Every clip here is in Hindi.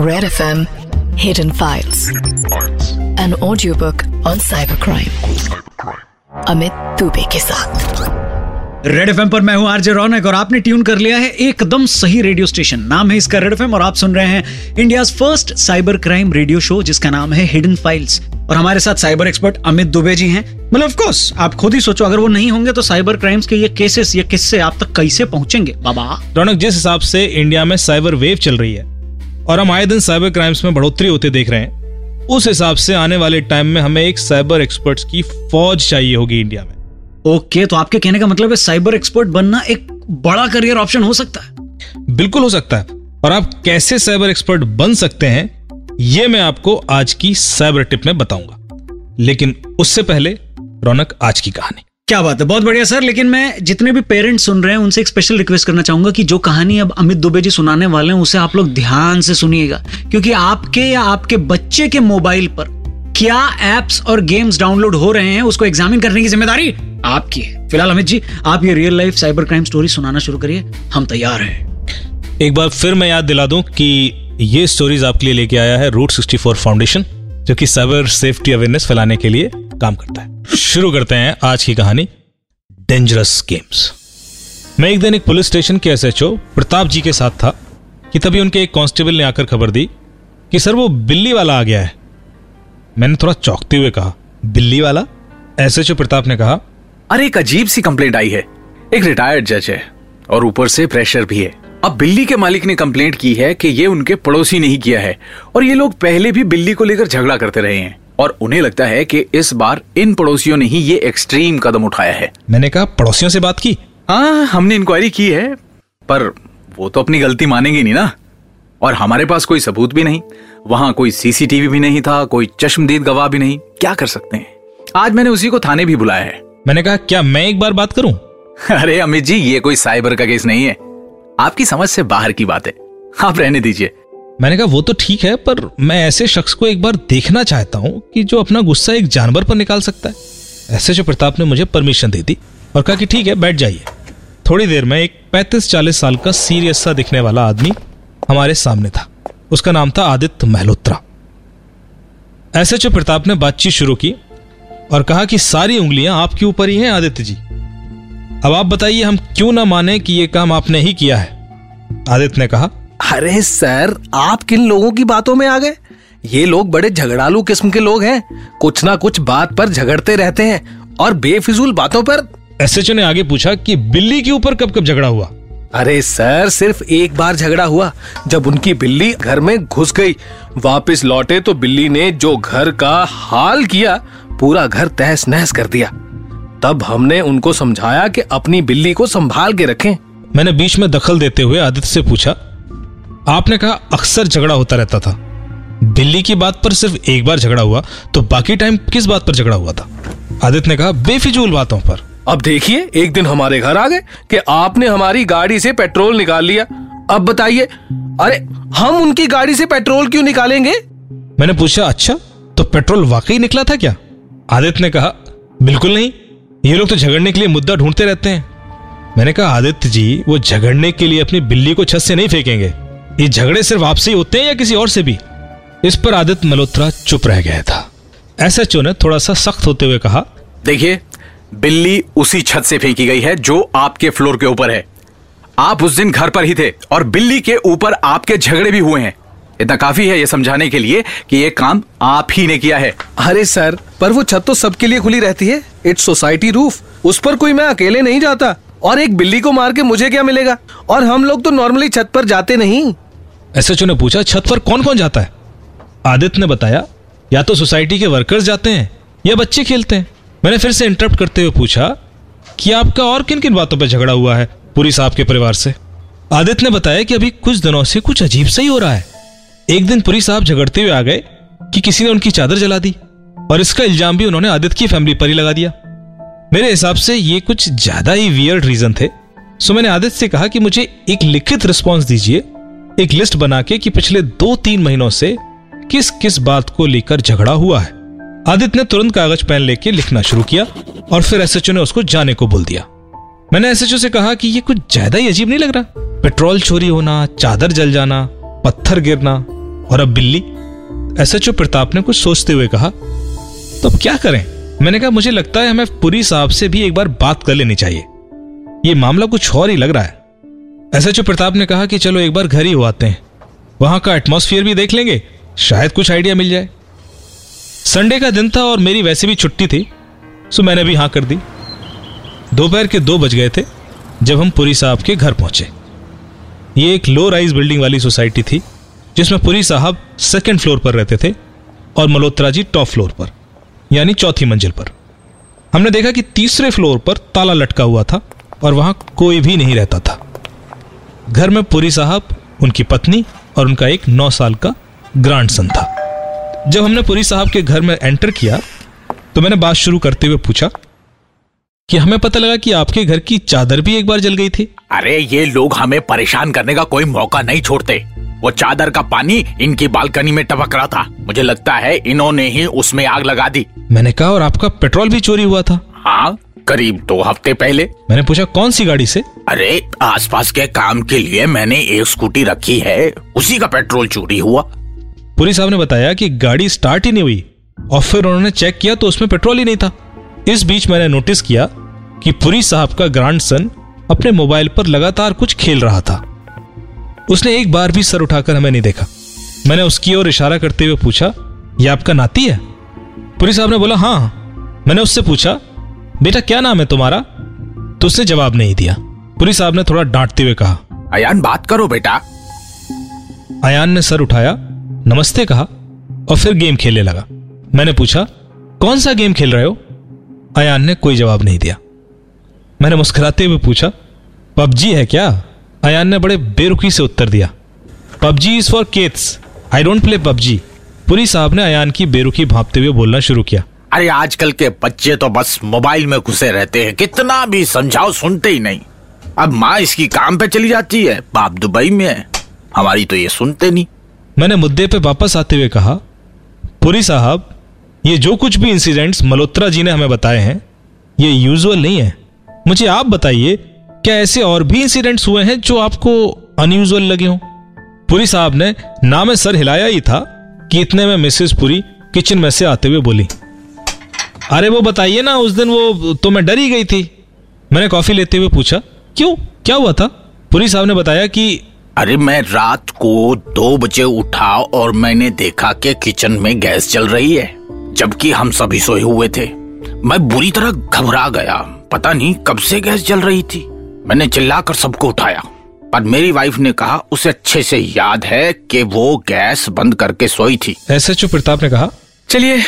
Red FM Hidden Files. An audiobook on cybercrime. Amit Dubey के साथ रेड एफ़ पर मैं हूँ आरजे रौनक और आपने ट्यून कर लिया है एकदम सही रेडियो स्टेशन नाम है इसका रेड एफ़ और आप सुन रहे हैं India first cyber crime radio show जिसका नाम है हिडन फाइल्स और हमारे साथ साइबर एक्सपर्ट अमित दुबे जी हैं। मतलब ऑफ़ कोर्स आप खुद ही सोचो अगर वो नहीं होंगे तो साइबर क्राइम्स के ये केसेस ये किस्से आप तक कैसे पहुँचेंगे? बाबा। रौनक जिस हिसाब से इंडिया में साइबर वेव चल रही है और हम आए दिन साइबर क्राइम्स में बढ़ोतरी होते देख रहे हैं। उस हिसाब से आने वाले टाइम में हमें एक साइबर एक्सपर्ट्स की फौज चाहिए होगी इंडिया में। ओके okay, तो आपके कहने का मतलब है साइबर एक्सपर्ट बनना एक बड़ा करियर ऑप्शन हो सकता है? बिल्कुल हो सकता है। और आप कैसे साइबर एक्सपर्ट बन सकते हैं यह मैं आपको आज की साइबर टिप में बताऊँगा। लेकिन उससे पहले रौनक आज की कहानी। क्या बात है? बहुत बढ़िया, सर। लेकिन मैं जितने भी पेरेंट्स सुन रहे हैं, उनसे एक स्पेशल रिक्वेस्ट करना चाहूँगा कि जो कहानी अब अमित दुबे जी सुनाने वाले हैं, उसे आप लोग ध्यान से सुनिएगा। क्योंकि आपके या आपके बच्चे के मोबाइल पर क्या एप्स और गेम्स डाउनलोड हो रहे हैं, उसको एग्जामिन करने की ज़िम्मेदारी आपकी है। फ़िलहाल अमित जी, आप ये real life cyber crime story सुनाना शुरू करिए। हम तैयार हैं। एक बार फिर मैं याद दिला दूँ कि ये स्टोरीज आपके लिए लेके आया है रूट 64 फाउंडेशन जो कि साइबर सेफ्टी अवेयरनेस फैलाने के लिए काम करता है। शुरू करते हैं आज की कहानी डेंजरस गेम्स मैं एक दिन एक पुलिस स्टेशन के एसएचओ प्रताप जी के साथ था कि तभी उनके एक कांस्टेबल ने आकर खबर दी कि सर वो बिल्ली वाला आ गया है। मैंने थोड़ा चौंकते हुए कहा, बिल्ली वाला? एसएचओ प्रताप ने कहा, अरे, एक अजीब सी कंप्लेंट आई है। एक रिटायर्ड जज है और ऊपर से प्रेशर भी है। अब बिल्ली के मालिक ने कंप्लेंट की है कि ये उनके पड़ोसी नहीं किया है और ये लोग पहले भी बिल्ली को लेकर झगड़ा करते रहे हैं। और उन्हें लगता है कि इस बार इन पड़ोसियों ने ही ये एक्सट्रीम कदम उठाया है। मैंने कहा पड़ोसियों से बात की? हाँ हमने इंक्वायरी की है पर वो तो अपनी गलती मानेंगे नहीं ना। और हमारे पास कोई सबूत भी नहीं वहाँ कोई सीसीटीवी भी नहीं था कोई चश्मदीद गवाह भी नहीं। क्या कर सकते हैं? आज मैंने उसी को थाने भी बुलाया है। मैंने कहा क्या मैं एक बार बात करूँ? अरे अमित जी ये कोई साइबर का केस नहीं है। आपकी समझ से बाहर की बात है। आप रहने दीजिए। मैंने कहा, वो तो ठीक है, पर मैं ऐसे शख्स को एक बार देखना चाहता हूँ कि जो अपना गुस्सा एक जानवर पर निकाल सकता है। ऐसे जो प्रताप ने मुझे परमिशन दे दी और कहा कि, ठीक है, बैठ जाइए। थोड़ी देर में एक पैंतीस चालीस साल का सीरियस सा दिखने वाला आदमी हमारे सामने था। उसका नाम था आदित्य महलोत्रा ऐसे जो प्रताप ने बातचीत शुरू की और कहा कि, सारी उंगलियाँ आपके ऊपर ही हैं, आदित्य जी। अब आप बताइए, हम क्यों ना माने कि यह काम आपने ही किया है? आदित्य ने कहा अरे सर आप किन लोगों की बातों में आ गए? ये लोग बड़े झगड़ालू किस्म के लोग हैं। कुछ ना कुछ बात पर झगड़ते रहते हैं और बेफिजूल बातों पर एसएचओ ने आगे पूछा कि बिल्ली के ऊपर कब कब झगड़ा हुआ। अरे सर सिर्फ़ एक बार झगड़ा हुआ जब उनकी बिल्ली घर में घुस गई। वापस लौटे तो बिल्ली ने जो घर का हाल किया पूरा घर तहस नहस कर दिया। तब हमने उनको समझाया कि अपनी बिल्ली को संभाल के रखें। मैंने बीच में दखल देते हुए आदित्य से पूछा आपने कहा अक्सर झगड़ा होता रहता था। बिल्ली की बात पर सिर्फ़ एक बार झगड़ा हुआ तो बाकी टाइम किस बात पर झगड़ा हुआ था? आदित्य ने कहा बेफिजूल बातों पर। अब देखिए एक दिन हमारे घर आ गए कि आपने हमारी गाड़ी से पेट्रोल निकाल लिया। अब बताइए अरे हम उनकी गाड़ी से पेट्रोल क्यों निकालेंगे? मैंने पूछा अच्छा तो पेट्रोल वाकई निकला था क्या? आदित्य ने कहा बिल्कुल नहीं ये लोग तो झगड़ने के लिए मुद्दा ढूंढते रहते हैं। मैंने कहा आदित्य जी वो झगड़ने के लिए अपनी बिल्ली को छत से नहीं फेंकेंगे। ये झगड़े सिर्फ़ आपसे ही होते हैं या किसी और से भी? इस पर आदित्य मल्होत्रा चुप रह गया था। एसएचओ ने थोड़ा सा सख्त होते हुए कहा देखिए बिल्ली उसी छत से फेंकी गई है जो आपके फ्लोर के ऊपर है। आप उस दिन घर पर ही थे और बिल्ली के ऊपर आपके झगड़े भी हुए हैं। इतना काफ़ी है ये समझाने के लिए कि ये काम आप ही ने किया है। अरे सर पर वो छत तो सबके लिए खुली रहती है। इट्स सोसाइटी रूफ उस पर कोई मैं अकेले नहीं जाता। और एक बिल्ली को मार के मुझे क्या मिलेगा? और हम लोग तो नॉर्मली छत पर जाते नहीं। एसएचओ ने पूछा, छत पर कौन कौन जाता है? आदित्य ने बताया, या तो सोसाइटी के वर्कर्स जाते हैं, या बच्चे खेलते हैं। मैंने फिर से इंटरप्ट करते हुए पूछा, कि आपका और किन किन बातों पर झगड़ा हुआ है पूरी साहब के परिवार से? आदित्य ने बताया कि अभी कुछ दिनों से कुछ अजीब सा ही हो रहा है। एक दिन पुरी साहब झगड़ते हुए आ गए कि किसी ने उनकी चादर जला दी, और इसका इल्ज़ाम भी उन्होंने आदित्य की फैमिली पर ही लगा दिया। मेरे हिसाब से ये कुछ ज़्यादा ही वियर्ड रीजन थे। सो मैंने आदित्य से कहा कि मुझे एक लिखित रिस्पॉन्स दीजिए एक लिस्ट बना के कि पिछले दो तीन महीनों से किस किस बात को लेकर झगड़ा हुआ है। आदित्य ने तुरंत कागज़ पेन लेके लिखना शुरू किया और फिर एसएचओ ने उसको जाने को बोल दिया। मैंने एसएचओ से कहा कि ये कुछ ज़्यादा ही अजीब नहीं लग रहा। पेट्रोल चोरी होना, चादर जल जाना, पत्थर गिरना और अब बिल्ली। एस एच प्रताप ने कुछ सोचते हुए कहा तो अब क्या करें? मैंने कहा, मुझे लगता है हमें पुरी साहब से भी एक बार बात कर लेनी चाहिए। ये मामला कुछ और ही लग रहा है। एस एच प्रताप ने कहा कि चलो एक बार घर ही हो आते हैं। वहाँ का एटमोस्फियर भी देख लेंगे। शायद कुछ आइडिया मिल जाए। संडे का दिन था और मेरी वैसे भी छुट्टी थी सो मैंने भी हाँ कर दी। दोपहर के दो बज गए थे, जब हम पुरी साहब के घर पहुँचे। ये एक लो राइज बिल्डिंग वाली सोसाइटी थी, जिसमें पुरी साहब सेकेंड फ्लोर पर रहते थे और मल्होत्रा जी टॉप फ्लोर पर, यानी चौथी मंजिल पर। हमने देखा कि तीसरे फ्लोर पर ताला लटका हुआ था और वहाँ कोई भी नहीं रहता था। घर में पुरी साहब उनकी पत्नी और उनका एक नौ साल का ग्रांड सन था। जब हमने पुरी साहब के घर में एंटर किया तो मैंने बात शुरू करते हुए पूछा कि हमें पता लगा कि आपके घर की चादर भी एक बार जल गई थी। अरे ये लोग हमें परेशान करने का कोई मौका नहीं छोड़ते। वो चादर का पानी इनकी बालकनी में टपक रहा था। मुझे लगता है इन्होंने ही उसमें आग लगा दी। मैंने कहा और आपका पेट्रोल भी चोरी हुआ था। हाँ? करीब दो हफ़्ते पहले। मैंने पूछा कौन सी गाड़ी से? अरे आसपास के काम के लिए मैंने एक स्कूटी रखी है उसी का पेट्रोल चोरी हुआ। पुलिस साहब ने बताया कि गाड़ी स्टार्ट ही नहीं हुई और फिर उन्होंने चेक किया तो उसमें पेट्रोल ही नहीं था। इस बीच मैंने नोटिस किया कि पुरी साहब का ग्रांड सन अपने मोबाइल पर लगातार कुछ खेल रहा था। उसने एक बार भी सर उठाकर हमें नहीं देखा। मैंने उसकी ओर इशारा करते हुए पूछा यह आपका नाती है? पुरी साहब ने बोला हाँ। मैंने उससे पूछा बेटा क्या नाम है तुम्हारा? तो उसने जवाब नहीं दिया। पुलिस साहब ने थोड़ा डांटते हुए कहा अयान बात करो बेटा। अयान ने सर उठाया नमस्ते कहा और फिर गेम खेलने लगा। मैंने पूछा कौन सा गेम खेल रहे हो? अयान ने कोई जवाब नहीं दिया। मैंने मुस्कुराते हुए पूछा पबजी है क्या? अयान ने बड़े बेरुखी से उत्तर दिया PUBG is for cats I don't play PUBG. Puri साहब ने अयान की बेरुखी भापते हुए बोलना शुरू किया। अरे आजकल के बच्चे तो बस मोबाइल में घुसे रहते हैं। कितना भी समझाओ, सुनते ही नहीं। अब माँ इसकी काम पे चली जाती है, बाप दुबई में है। हमारी तो ये सुनते नहीं। मैंने मुद्दे पे वापस आते हुए कहा, पुरी साहब, ये जो कुछ भी इंसिडेंट्स मल्होत्रा जी ने हमें बताए हैं, ये यूजुअल नहीं है। मुझे आप बताइए, क्या ऐसे और भी इंसिडेंट्स हुए हैं जो आपको अनयूजुअल लगे हों? पुरी साहब ने ना में सर, हिलाया ही था कि इतने में मिसेस पुरी किचन में से आते हुए बोली अरे वो बताइए ना उस दिन वो तो मैं डरी गई थी। मैंने कॉफ़ी लेते हुए पूछा क्यों? क्या हुआ था? पुरी साहब ने बताया कि अरे मैं रात को दो बजे उठा और मैंने देखा कि किचन में गैस चल रही है जबकि हम सभी सोए हुए थे। मैं बुरी तरह घबरा गया। पता नहीं कब से गैस जल रही थी। मैंने चिल्लाकर सबको उठाया। पर मेरी वाइफ ने कहा उसे अच्छे से याद है कि वो गैस बंद करके सोई थी। एसएचओ प्रताप ने कहा चलिए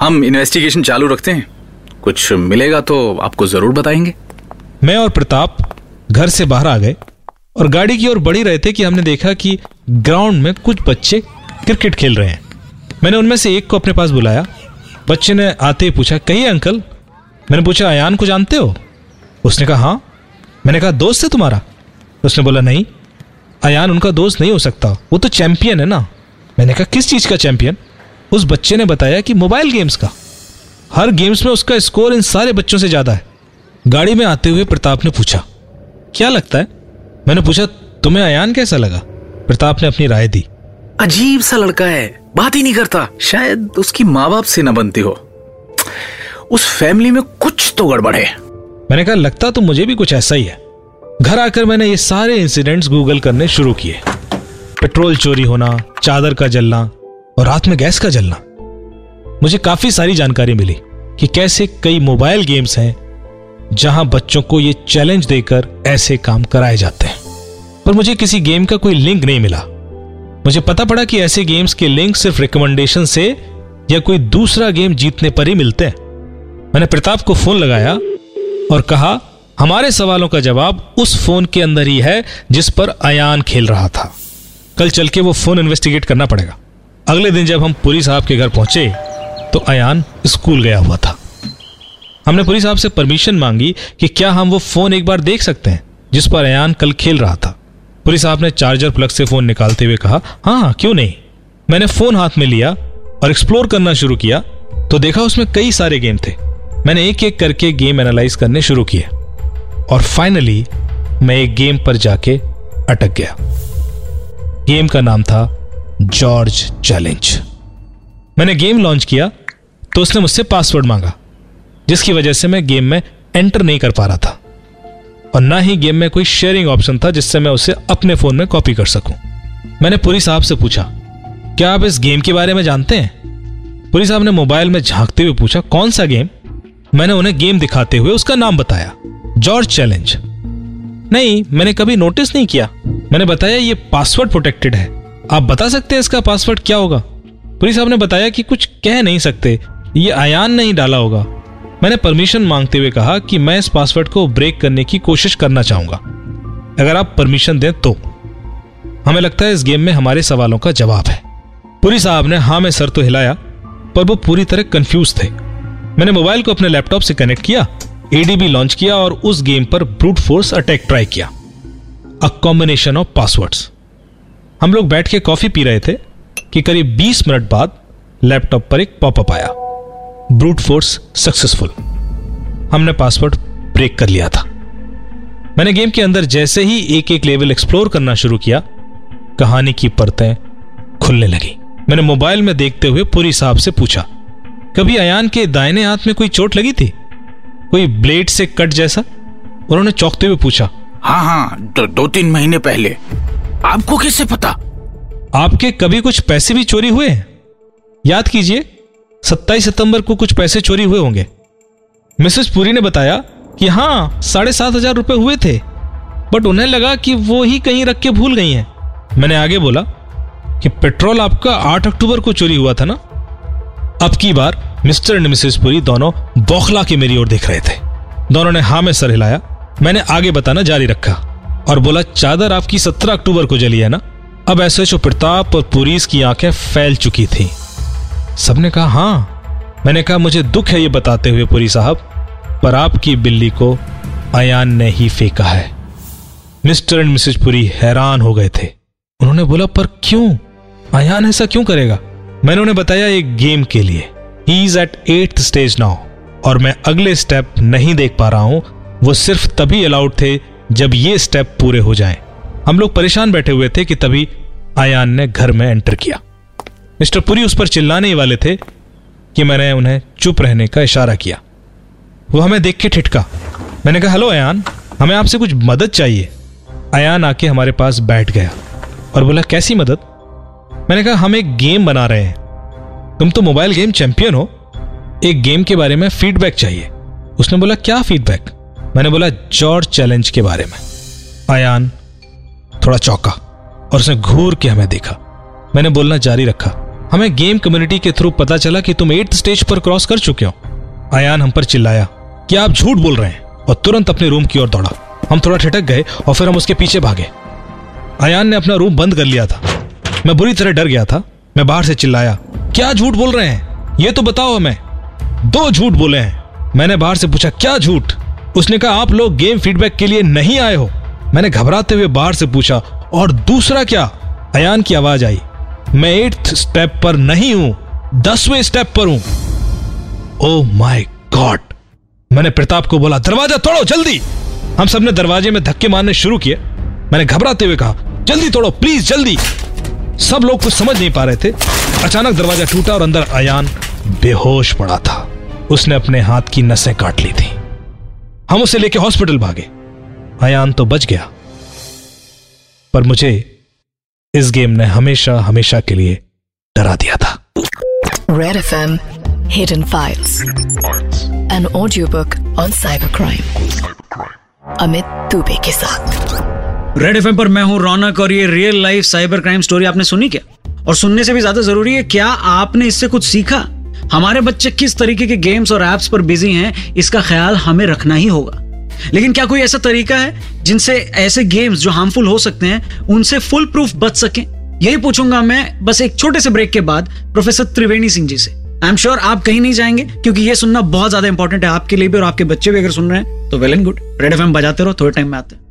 हम इन्वेस्टिगेशन चालू रखते हैं। कुछ मिलेगा तो आपको ज़रूर बताएँगे। मैं और प्रताप घर से बाहर आ गए और गाड़ी की ओर बढ़ी रहे थे कि हमने देखा कि ग्राउंड में कुछ बच्चे क्रिकेट खेल रहे हैं। मैंने उनमें से एक को अपने पास बुलाया। बच्चे ने आते ही पूछा कहिए अंकल? मैंने पूछा अयान को जानते हो? उसने कहा हाँ। मैंने कहा, दोस्त है तुम्हारा? उसने बोला, नहीं अयान उनका दोस्त नहीं हो सकता। वो तो चैंपियन है ना। मैंने कहा, किस चीज़ का चैंपियन? उस बच्चे ने बताया कि मोबाइल गेम्स का हर गेम्स में उसका स्कोर इन सारे बच्चों से ज़्यादा है। गाड़ी में आते हुए प्रताप ने पूछा क्या लगता है? मैंने पूछा तुम्हें अयान कैसा लगा? प्रताप ने अपनी राय दी। अजीब सा लड़का है बात ही नहीं करता। शायद उसकी माँ बाप से न बनती हो। उस फैमिली में कुछ तो गड़बड़ है। मैंने कहा लगता तो मुझे भी कुछ ऐसा ही है। घर आकर मैंने ये सारे इंसिडेंट्स गूगल करने शुरू किए। पेट्रोल चोरी होना चादर का जलना और रात में गैस का जलना। मुझे काफ़ी सारी जानकारी मिली कि कैसे कई मोबाइल गेम्स हैं जहाँ बच्चों को ये चैलेंज देकर ऐसे काम कराए जाते हैं। पर मुझे किसी गेम का कोई लिंक नहीं मिला। मुझे पता पड़ा कि ऐसे गेम्स के लिंक सिर्फ़ रिकमेंडेशन से या कोई दूसरा गेम जीतने पर ही मिलते हैं। मैंने प्रताप को फ़ोन लगाया और कहा, हमारे सवालों का जवाब उस फ़ोन के अंदर ही है जिस पर अयान खेल रहा था। कल चल के वो फ़ोन इन्वेस्टिगेट करना पड़ेगा। अगले दिन जब हम पुलिस साहब के घर पहुँचे तो अयान स्कूल गया हुआ था। हमने पुलिस साहब से परमिशन मांगी कि क्या हम वो फ़ोन एक बार देख सकते हैं, जिस पर अयान कल खेल रहा था। पुलिस साहब ने चार्जर प्लग से फ़ोन निकालते हुए कहा हाँ हाँ क्यों नहीं? मैंने फ़ोन हाथ में लिया और एक्सप्लोर करना शुरू किया तो देखा उसमें कई सारे गेम थे। मैंने एक एक करके गेम एनालाइज करने शुरू किए और फाइनली मैं एक गेम पर जाके अटक गया। गेम का नाम था जॉर्ज चैलेंज मैंने गेम लॉन्च किया तो उसने मुझसे पासवर्ड मांगा, जिसकी वजह से मैं गेम में एंटर नहीं कर पा रहा था। और ना ही गेम में कोई शेयरिंग ऑप्शन था, जिससे मैं उसे अपने फ़ोन में कॉपी कर सकूँ। मैंने पुरी साहब से पूछा, क्या आप इस गेम के बारे में जानते हैं? पुरी साहब ने मोबाइल में झांकते हुए पूछा, कौन सा गेम मैंने उन्हें गेम दिखाते हुए उसका नाम बताया जॉर्ज चैलेंज नहीं, मैंने कभी नोटिस नहीं किया। मैंने बताया ये पासवर्ड प्रोटेक्टेड है। आप बता सकते हैं इसका पासवर्ड क्या होगा? पुलिस साहब ने बताया कि कुछ कह नहीं सकते। ये आयान नहीं डाला होगा। मैंने परमिशन मांगते हुए कहा कि मैं इस पासवर्ड को ब्रेक करने की कोशिश करना चाहूँगा। अगर आप परमिशन दें तो। हमें लगता है इस गेम में हमारे सवालों का जवाब है। पुलिस साहब ने हाँ में सर तो हिलाया, पर वो पूरी तरह कंफ्यूज थे। मैंने मोबाइल को अपने लैपटॉप से कनेक्ट किया एडीबी लॉन्च किया और उस गेम पर ब्रूट फोर्स अटैक ट्राई किया। अ कॉम्बिनेशन ऑफ़ पासवर्ड्स हम लोग बैठ के कॉफ़ी पी रहे थे कि करीब 20 मिनट बाद लैपटॉप पर एक पॉपअप आया। Brute force successful. हमने पासवर्ड ब्रेक कर लिया था। मैंने गेम के अंदर जैसे ही एक एक लेवल एक्सप्लोर करना शुरू किया कहानी की परतें खुलने लगी। मैंने मोबाइल में देखते हुए पूरी साहब से पूछा कभी अयान के दाहिने हाथ में कोई चोट लगी थी? कोई ब्लेड से कट जैसा? उन्होंने चौंकते हुए पूछा हाँ हाँ दो, दो तीन महीने पहले। आपको कैसे पता? आपके कभी कुछ पैसे भी चोरी हुए याद कीजिए 27 सितंबर को कुछ पैसे चोरी हुए होंगे। मिसेस पुरी ने बताया कि हाँ साढ़े सात हज़ार रुपए हुए थे, बट उन्हें लगा कि वो ही कहीं रख के भूल गई हैं। मैंने आगे बोला कि पेट्रोल आपका 8 अक्टूबर को चोरी हुआ था ना? अब की बार मिस्टर एंड मिसेस पुरी दोनों बौखला के मेरी ओर देख रहे थे। दोनों ने हाँ में सर हिलाया। मैंने आगे बताना जारी रखा। और बोला, चादर आपकी 17 अक्टूबर को जली है ना? अब ऐसे जो प्रताप और पुरीस की आँखें फैल चुकी थी। सबने कहा हाँ। मैंने कहा, मुझे दुख है ये बताते हुए पुरी साहब, पर आपकी बिल्ली को अयान ने ही फेंका है। मिस्टर एंड मिसेज पुरी हैरान हो गए थे। उन्होंने बोला, पर क्यों? अयान ऐसा क्यों करेगा? मैंने उन्हें बताया, एक गेम के लिए। He is at at stage now और मैं अगले स्टेप नहीं देख पा रहा हूँ। वो सिर्फ़ तभी अलाउड थे जब ये स्टेप पूरे हो जाएँ। हम लोग परेशान बैठे हुए थे कि तभी आयान ने घर में एंटर किया। मिस्टर पुरी उस पर चिल्लाने ही वाले थे कि मैंने उन्हें चुप रहने का इशारा किया। वो हमें देख के ठिठका। मैंने कहा, हेलो अयान हमें आपसे कुछ मदद चाहिए। अयान आके हमारे पास बैठ गया और बोला, कैसी मदद? मैंने कहा, हम एक गेम बना रहे हैं। तुम तो मोबाइल गेम चैंपियन हो। एक गेम के बारे में फीडबैक चाहिए। उसने बोला, क्या फीडबैक मैंने बोला, जॉर्ज चैलेंज के बारे में। आयान थोड़ा चौका और उसने घूर के हमें देखा। मैंने बोलना जारी रखा, हमें गेम कम्युनिटी के थ्रू पता चला कि तुम एट्थ स्टेज पर क्रॉस कर चुके हो। अयान हम पर चिल्लाया, कि आप झूठ बोल रहे हैं? और तुरंत अपने रूम की ओर दौड़ा। हम थोड़ा ठिटक गए और फिर हम उसके पीछे भागे। आयान ने अपना रूम बंद कर लिया था। मैं बुरी तरह डर गया था। मैं बाहर से चिल्लाया, क्या झूठ बोल रहे हैं? ये तो बताओ हमें। दो झूठ बोले हैं। मैंने बाहर से पूछा, क्या झूठ? उसने कहा, आप लोग गेम फीडबैक के लिए नहीं आए हो। मैंने घबराते हुए बाहर से पूछा, और दूसरा क्या? अयान की आवाज़ आई, मैं एट्थ स्टेप पर नहीं हूँ, दसवें स्टेप पर हूँ। ओ माय गॉड मैंने प्रताप को बोला, दरवाज़ा तोड़ो, जल्दी! हम सबने दरवाजे में धक्के मारने शुरू किए। मैंने घबराते हुए कहा, जल्दी तोड़ो प्लीज़ जल्दी! सब लोग कुछ समझ नहीं पा रहे थे। अचानक दरवाज़ा टूटा और अंदर अयान बेहोश पड़ा था। उसने अपने हाथ की नसें काट ली थी। हम उसे लेके हॉस्पिटल भागे। अयान तो बच गया। पर मुझे इस गेम ने हमेशा हमेशा के लिए डरा दिया था। Red F M hidden files an audio book on cyber crime Amit Dubey के साथ. रेड एफएम पर मैं हूँ रौनक और ये real life cyber crime story आपने सुनी क्या? और सुनने से भी ज़्यादा ज़रूरी है क्या आपने इससे कुछ सीखा? हमारे बच्चे किस तरीके के गेम्स और एप्स पर बिज़ी हैं, इसका ख्याल हमें रखना ही होगा। लेकिन क्या कोई ऐसा तरीका है जिनसे ऐसे गेम्स जो हार्मफुल हो सकते हैं, उनसे फुल प्रूफ बच सकें? यही पूछूँगा मैं बस एक छोटे से ब्रेक के बाद प्रोफेसर त्रिवेणी सिंह जी से। आई एम श्योर आप कहीं नहीं जाएँगे, क्योंकि ये सुनना बहुत ज़्यादा इंपॉर्टेंट है आपके लिए भी और आपके बच्चे भी अगर सुन रहे हैं तो well and good Red F बजाते रहो, थोड़े टाइम में आते हैं।